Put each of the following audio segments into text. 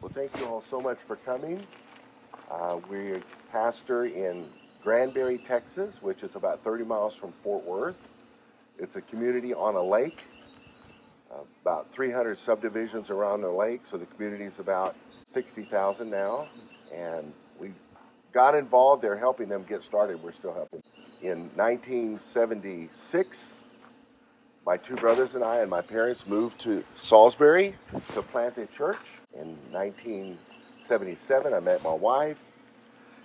Well, thank you all so much for coming. Uh, we pastor in Granbury, Texas, which is about 30 miles from Fort Worth. It's a community on a lake, uh, about 300 subdivisions around the lake, so the community is about 60,000 now. And we got involved. They're helping them get started. We're still helping. In 1976, my two brothers and I and my parents moved to Salisbury to plant a church. In 1977, I met my wife.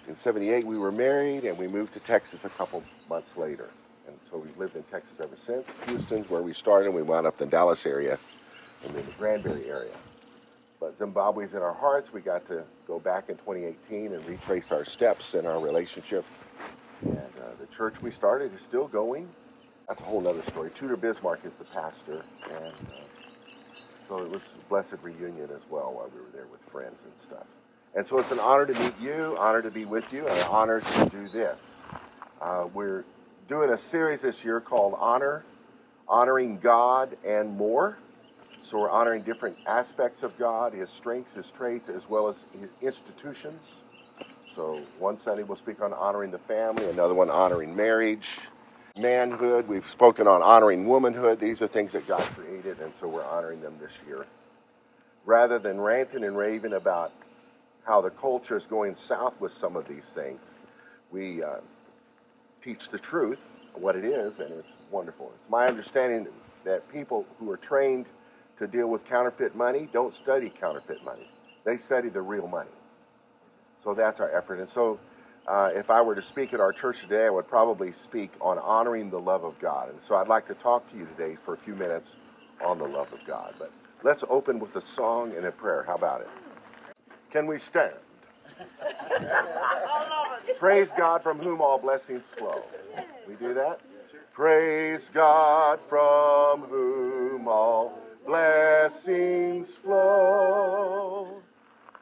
In 78, we were married and we moved to Texas a couple months later. And so we've lived in Texas ever since. Houston's where we started, we wound up in the Dallas area and then the Granbury area. But Zimbabwe's in our hearts. We got to go back in 2018 and retrace our steps in our relationship. And uh, the church we started is still going. That's a whole other story. Tudor Bismark is the pastor, and uh, so it was a blessed reunion as well while we were there with friends and stuff. And so it's an honor to meet you, honor to be with you, and an honor to do this. Uh, we're doing a series this year called Honor, Honoring God and More. So we're honoring different aspects of God, His strengths, His traits, as well as His institutions. So one Sunday we'll speak on honoring the family, another one honoring marriage, manhood. We've spoken on honoring womanhood. These are things that God created, and so we're honoring them this year. Rather than ranting and raving about how the culture is going south with some of these things, we uh, teach the truth, what it is, and it's wonderful. It's my understanding that people who are trained to deal with counterfeit money don't study counterfeit money, they study the real money. So that's our effort. And so uh, if I were to speak at our church today, I would probably speak on honoring the love of God. And so I'd like to talk to you today for a few minutes on the love of God. But let's open with a song and a prayer. How about it? Can we stand? Praise God from whom all blessings flow. We do that? Praise God from whom all blessings flow.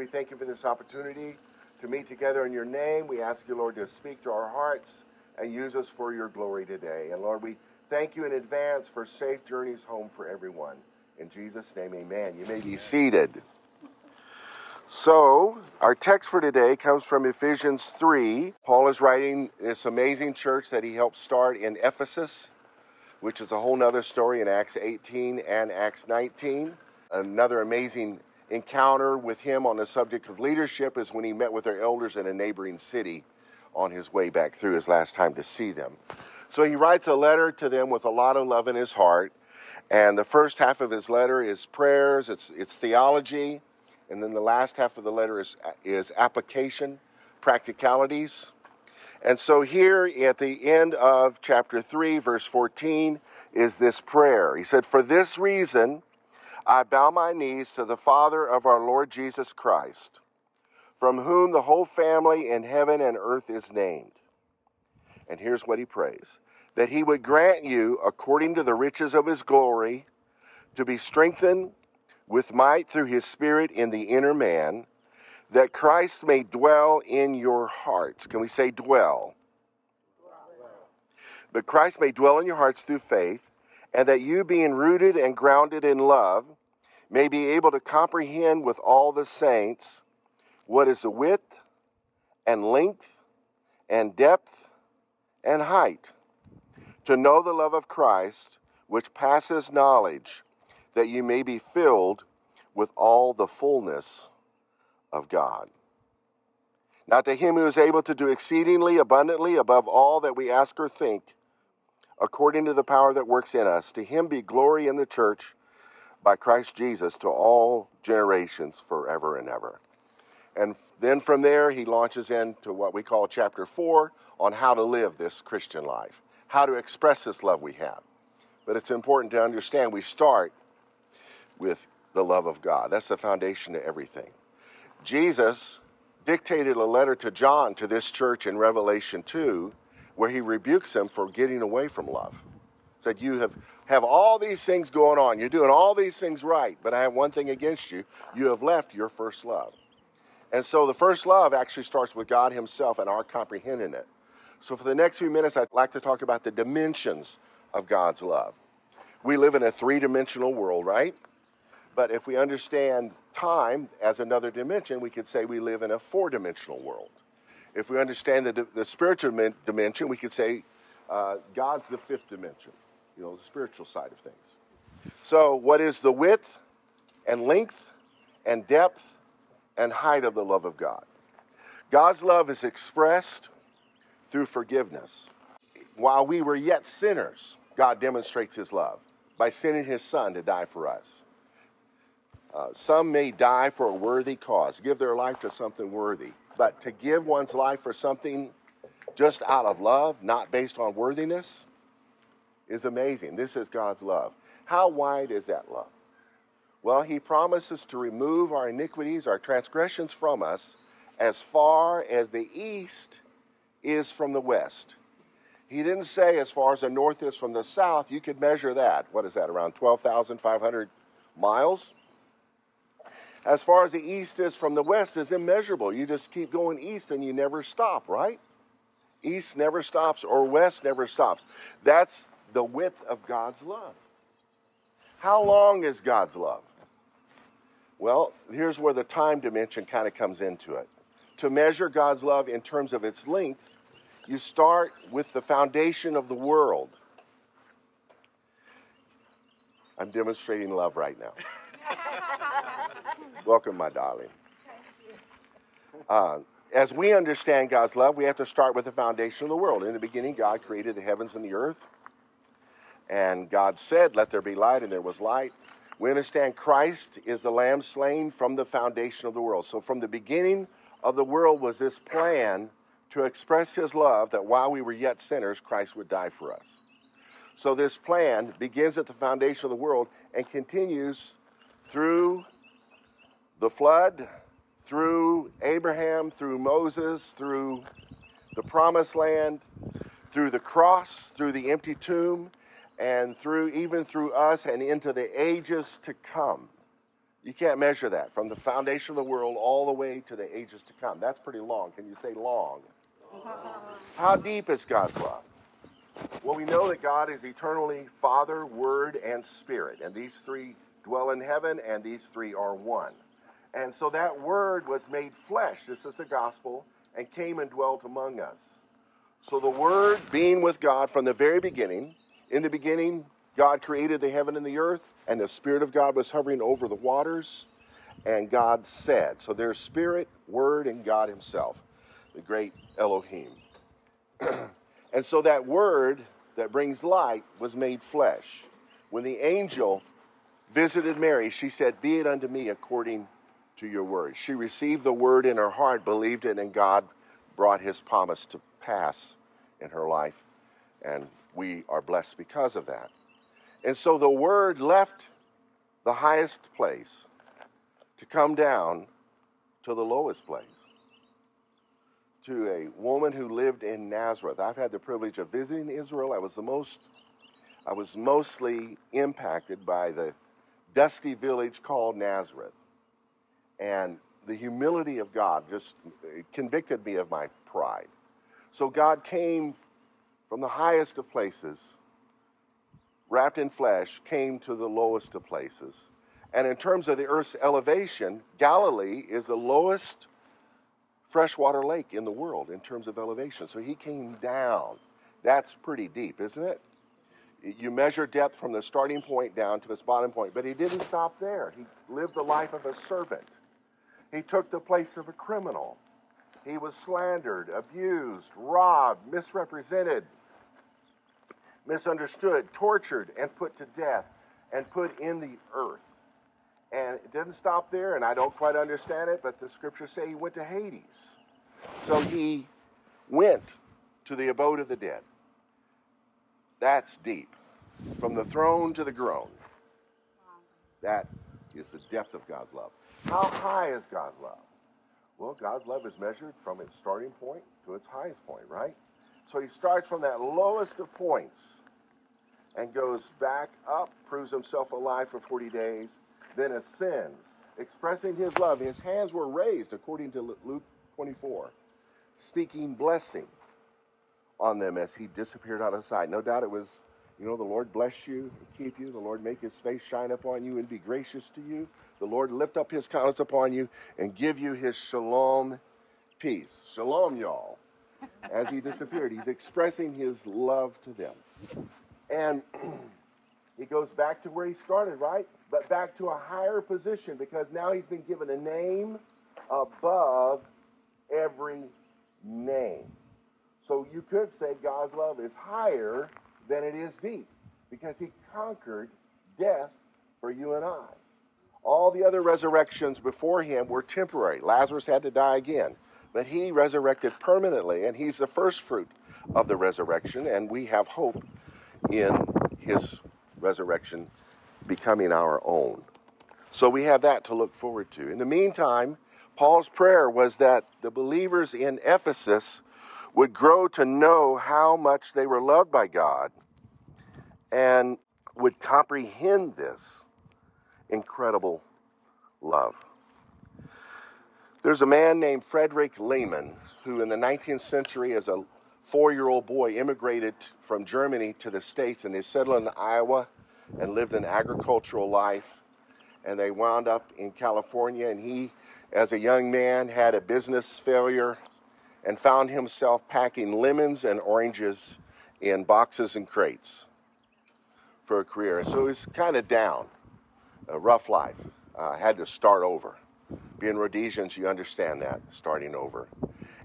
we thank you for this opportunity to meet together in your name. We ask you, Lord, to speak to our hearts and use us for your glory today. And Lord, we thank you in advance for safe journeys home for everyone. In Jesus' name, amen. You may be seated. So, our text for today comes from Ephesians 3. Paul is writing this amazing church that he helped start in Ephesus, which is a whole nother story in Acts 18 and Acts 19. Another amazing encounter with him on the subject of leadership is when he met with their elders in a neighboring city on his way back through his last time to see them. So he writes a letter to them with a lot of love in his heart. And the first half of his letter is prayers, it's, it's theology, and then the last half of the letter is, is application, practicalities. And so here at the end of chapter 3, verse 14, is this prayer. He said, For this reason, I bow my knees to the Father of our Lord Jesus Christ, from whom the whole family in heaven and earth is named. And here's what he prays that he would grant you, according to the riches of his glory, to be strengthened with might through his Spirit in the inner man, that Christ may dwell in your hearts. Can we say dwell? But Christ may dwell in your hearts through faith, and that you, being rooted and grounded in love, may be able to comprehend with all the saints what is the width and length and depth and height, to know the love of Christ, which passes knowledge, that you may be filled with all the fullness of God. Now, to him who is able to do exceedingly abundantly above all that we ask or think, according to the power that works in us, to him be glory in the church by Christ Jesus to all generations forever and ever. And then from there, he launches into what we call chapter four on how to live this Christian life, how to express this love we have. But it's important to understand we start with the love of God. That's the foundation to everything. Jesus dictated a letter to John to this church in Revelation 2 where he rebukes them for getting away from love. Said, You have, have all these things going on. You're doing all these things right, but I have one thing against you. You have left your first love. And so the first love actually starts with God Himself and our comprehending it. So for the next few minutes, I'd like to talk about the dimensions of God's love. We live in a three dimensional world, right? But if we understand time as another dimension, we could say we live in a four dimensional world. If we understand the, the spiritual dimension, we could say uh, God's the fifth dimension, you know, the spiritual side of things. So, what is the width and length and depth and height of the love of God? God's love is expressed through forgiveness. While we were yet sinners, God demonstrates his love by sending his son to die for us. Uh, some may die for a worthy cause, give their life to something worthy. But to give one's life for something just out of love, not based on worthiness, is amazing. This is God's love. How wide is that love? Well, He promises to remove our iniquities, our transgressions from us as far as the east is from the west. He didn't say as far as the north is from the south. You could measure that. What is that, around 12,500 miles? As far as the east is from the west is immeasurable. You just keep going east and you never stop, right? East never stops or west never stops. That's the width of God's love. How long is God's love? Well, here's where the time dimension kind of comes into it. To measure God's love in terms of its length, you start with the foundation of the world. I'm demonstrating love right now. Welcome, my darling. Uh, as we understand God's love, we have to start with the foundation of the world. In the beginning, God created the heavens and the earth. And God said, Let there be light, and there was light. We understand Christ is the lamb slain from the foundation of the world. So, from the beginning of the world was this plan to express his love that while we were yet sinners, Christ would die for us. So, this plan begins at the foundation of the world and continues through the flood, through Abraham, through Moses, through the promised land, through the cross, through the empty tomb, and through even through us and into the ages to come. You can't measure that from the foundation of the world all the way to the ages to come. That's pretty long. Can you say long? How deep is God's love? Well, we know that God is eternally Father, Word, and Spirit, and these three dwell in heaven, and these three are one. And so that word was made flesh, this is the gospel, and came and dwelt among us. So the word being with God from the very beginning, in the beginning, God created the heaven and the earth, and the Spirit of God was hovering over the waters, and God said. So there's Spirit, Word, and God Himself, the great Elohim. and so that word that brings light was made flesh. When the angel visited Mary, she said, Be it unto me according to your word. She received the word in her heart, believed it, and God brought his promise to pass in her life. And we are blessed because of that. And so the word left the highest place to come down to the lowest place to a woman who lived in Nazareth. I've had the privilege of visiting Israel. I was the most I was mostly impacted by the dusty village called Nazareth. And the humility of God just convicted me of my pride. So God came from the highest of places, wrapped in flesh, came to the lowest of places. And in terms of the earth's elevation, Galilee is the lowest freshwater lake in the world in terms of elevation. So he came down. That's pretty deep, isn't it? You measure depth from the starting point down to its bottom point, but he didn't stop there. He lived the life of a servant. He took the place of a criminal. He was slandered, abused, robbed, misrepresented, misunderstood, tortured, and put to death and put in the earth. And it didn't stop there, and I don't quite understand it, but the scriptures say he went to Hades. So he went to the abode of the dead. That's deep. From the throne to the groan. That is the depth of God's love. How high is God's love? Well, God's love is measured from its starting point to its highest point, right? So he starts from that lowest of points and goes back up, proves himself alive for 40 days, then ascends, expressing his love. His hands were raised, according to Luke 24, speaking blessing on them as he disappeared out of sight. No doubt it was, you know, the Lord bless you and keep you. The Lord make his face shine upon you and be gracious to you. The Lord lift up his countenance upon you and give you his shalom peace. Shalom, y'all. As he disappeared, he's expressing his love to them. And he goes back to where he started, right? But back to a higher position because now he's been given a name above every name. So you could say God's love is higher than it is deep because he conquered death for you and I. All the other resurrections before him were temporary. Lazarus had to die again, but he resurrected permanently, and he's the first fruit of the resurrection, and we have hope in his resurrection becoming our own. So we have that to look forward to. In the meantime, Paul's prayer was that the believers in Ephesus would grow to know how much they were loved by God and would comprehend this incredible love. There's a man named Frederick Lehman who, in the 19th century, as a four year old boy, immigrated from Germany to the States and they settled in Iowa and lived an agricultural life. And they wound up in California. And he, as a young man, had a business failure and found himself packing lemons and oranges in boxes and crates for a career. So he's kind of down, a rough life. Uh, had to start over. Being Rhodesians, you understand that, starting over.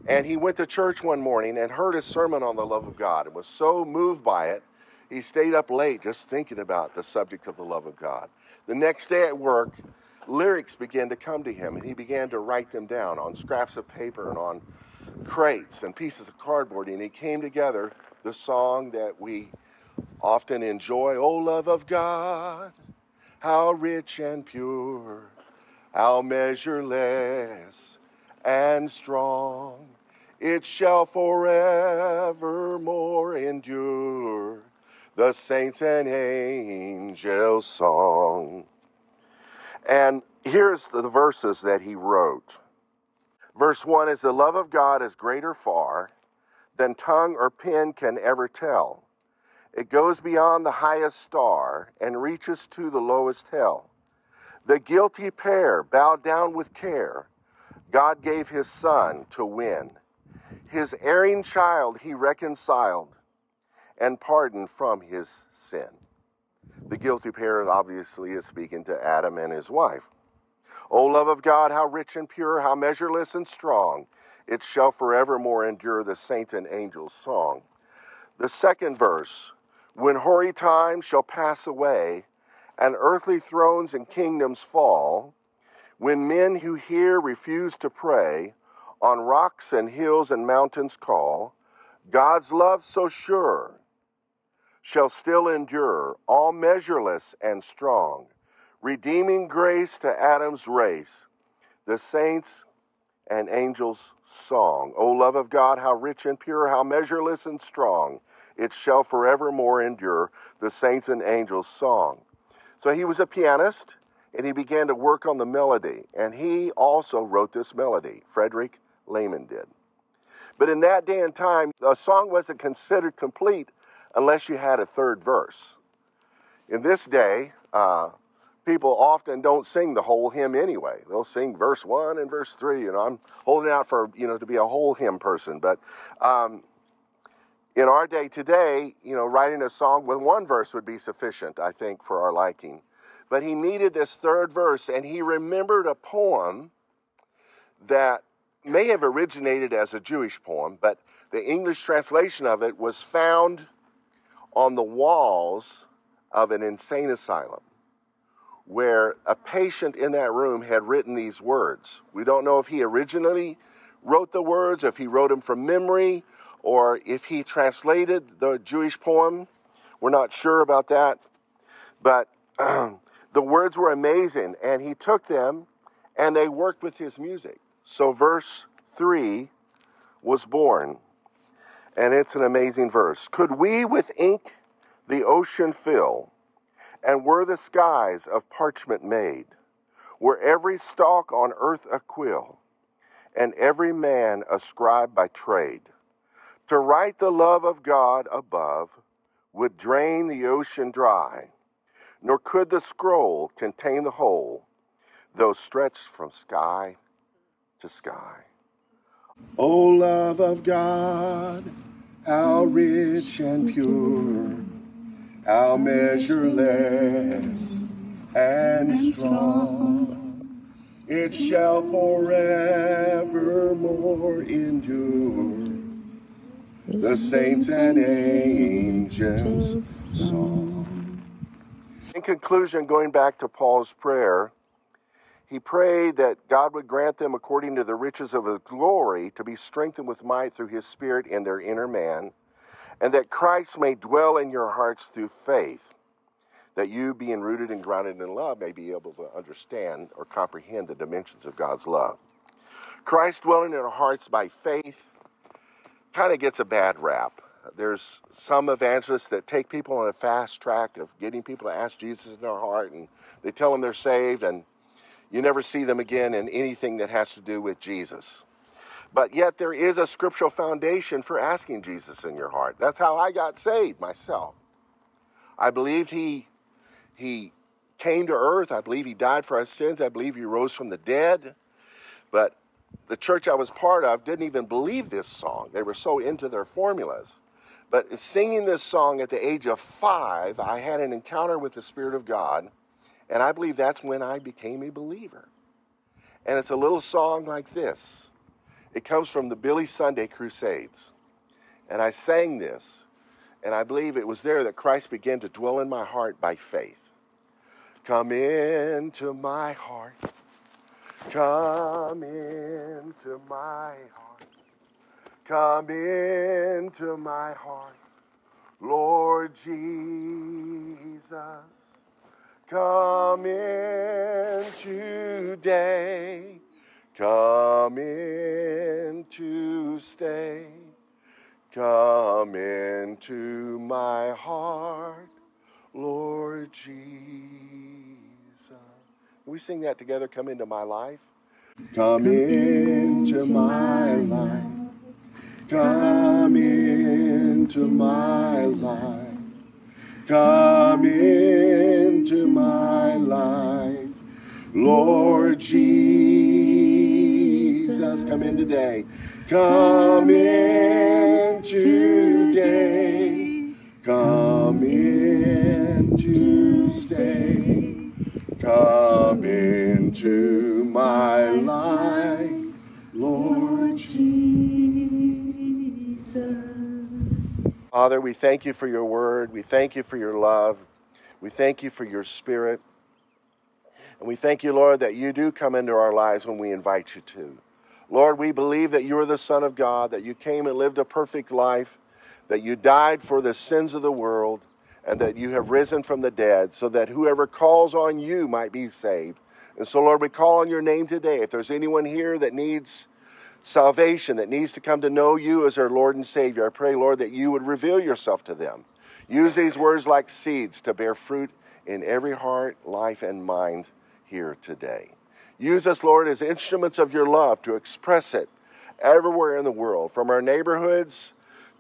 And he went to church one morning and heard a sermon on the love of God and was so moved by it, he stayed up late just thinking about the subject of the love of God. The next day at work, lyrics began to come to him and he began to write them down on scraps of paper and on crates and pieces of cardboard. And he came together the song that we often enjoy, Oh Love of God, how rich and pure, how measureless and strong. It shall forevermore endure the saints and angels' song. And here's the verses that he wrote. Verse 1 is the love of God is greater far than tongue or pen can ever tell. It goes beyond the highest star and reaches to the lowest hell. The guilty pair bowed down with care. God gave his son to win. His erring child he reconciled and pardoned from his sin. The guilty pair obviously is speaking to Adam and his wife. O love of God, how rich and pure, how measureless and strong, it shall forevermore endure the saints and angels' song. The second verse, when hoary times shall pass away, and earthly thrones and kingdoms fall, when men who hear refuse to pray, on rocks and hills and mountains call, God's love so sure shall still endure, all measureless and strong, redeeming grace to Adam's race, the saints and angels' song. O love of God, how rich and pure, how measureless and strong, it shall forevermore endure, the saints and angels' song. So he was a pianist and he began to work on the melody, and he also wrote this melody. Frederick Lehman did. But in that day and time, a song wasn't considered complete unless you had a third verse. In this day, uh, people often don't sing the whole hymn anyway. They'll sing verse one and verse three. You know, I'm holding out for you know to be a whole hymn person, but um, in our day today, you know, writing a song with one verse would be sufficient, I think, for our liking. But he needed this third verse, and he remembered a poem that may have originated as a Jewish poem, but the English translation of it was found on the walls of an insane asylum where a patient in that room had written these words. We don't know if he originally wrote the words, if he wrote them from memory, or if he translated the Jewish poem. We're not sure about that. But the words were amazing, and he took them and they worked with his music. So, verse 3 was born, and it's an amazing verse. Could we with ink the ocean fill, and were the skies of parchment made, were every stalk on earth a quill, and every man a scribe by trade, to write the love of God above would drain the ocean dry, nor could the scroll contain the whole, though stretched from sky to sky. O love of God, how rich and pure, how measureless and strong, it shall forevermore endure. The saints and angels' song. In conclusion, going back to Paul's prayer, he prayed that God would grant them, according to the riches of his glory, to be strengthened with might through his Spirit in their inner man, and that Christ may dwell in your hearts through faith, that you, being rooted and grounded in love, may be able to understand or comprehend the dimensions of God's love. Christ dwelling in our hearts by faith kind of gets a bad rap. There's some evangelists that take people on a fast track of getting people to ask Jesus in their heart, and they tell them they're saved, and you never see them again in anything that has to do with Jesus. But yet, there is a scriptural foundation for asking Jesus in your heart. That's how I got saved myself. I believed he, he came to earth. I believe he died for our sins. I believe he rose from the dead. But the church I was part of didn't even believe this song. They were so into their formulas. But singing this song at the age of five, I had an encounter with the Spirit of God and I believe that's when I became a believer. And it's a little song like this. It comes from the Billy Sunday Crusades. And I sang this, and I believe it was there that Christ began to dwell in my heart by faith. Come into my heart. Come into my heart. Come into my heart. Lord Jesus. Come in today, come in to stay, come into my heart, Lord Jesus. We sing that together, come into my life. Come into my life, come into my life. Come into my life, Lord Jesus. Come in today. Come in today. Come in to stay. Come into my life, Lord Jesus. Father, we thank you for your word. We thank you for your love. We thank you for your spirit. And we thank you, Lord, that you do come into our lives when we invite you to. Lord, we believe that you are the Son of God, that you came and lived a perfect life, that you died for the sins of the world, and that you have risen from the dead, so that whoever calls on you might be saved. And so, Lord, we call on your name today. If there's anyone here that needs salvation that needs to come to know you as their Lord and Savior, I pray, Lord, that you would reveal yourself to them. Use these words like seeds to bear fruit in every heart, life, and mind here today. Use us, Lord, as instruments of your love to express it everywhere in the world, from our neighborhoods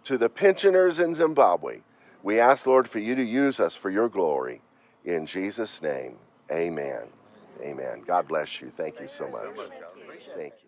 to the pensioners in Zimbabwe. We ask, Lord, for you to use us for your glory. In Jesus' name, amen. Amen. God bless you. Thank you so much. Thank you.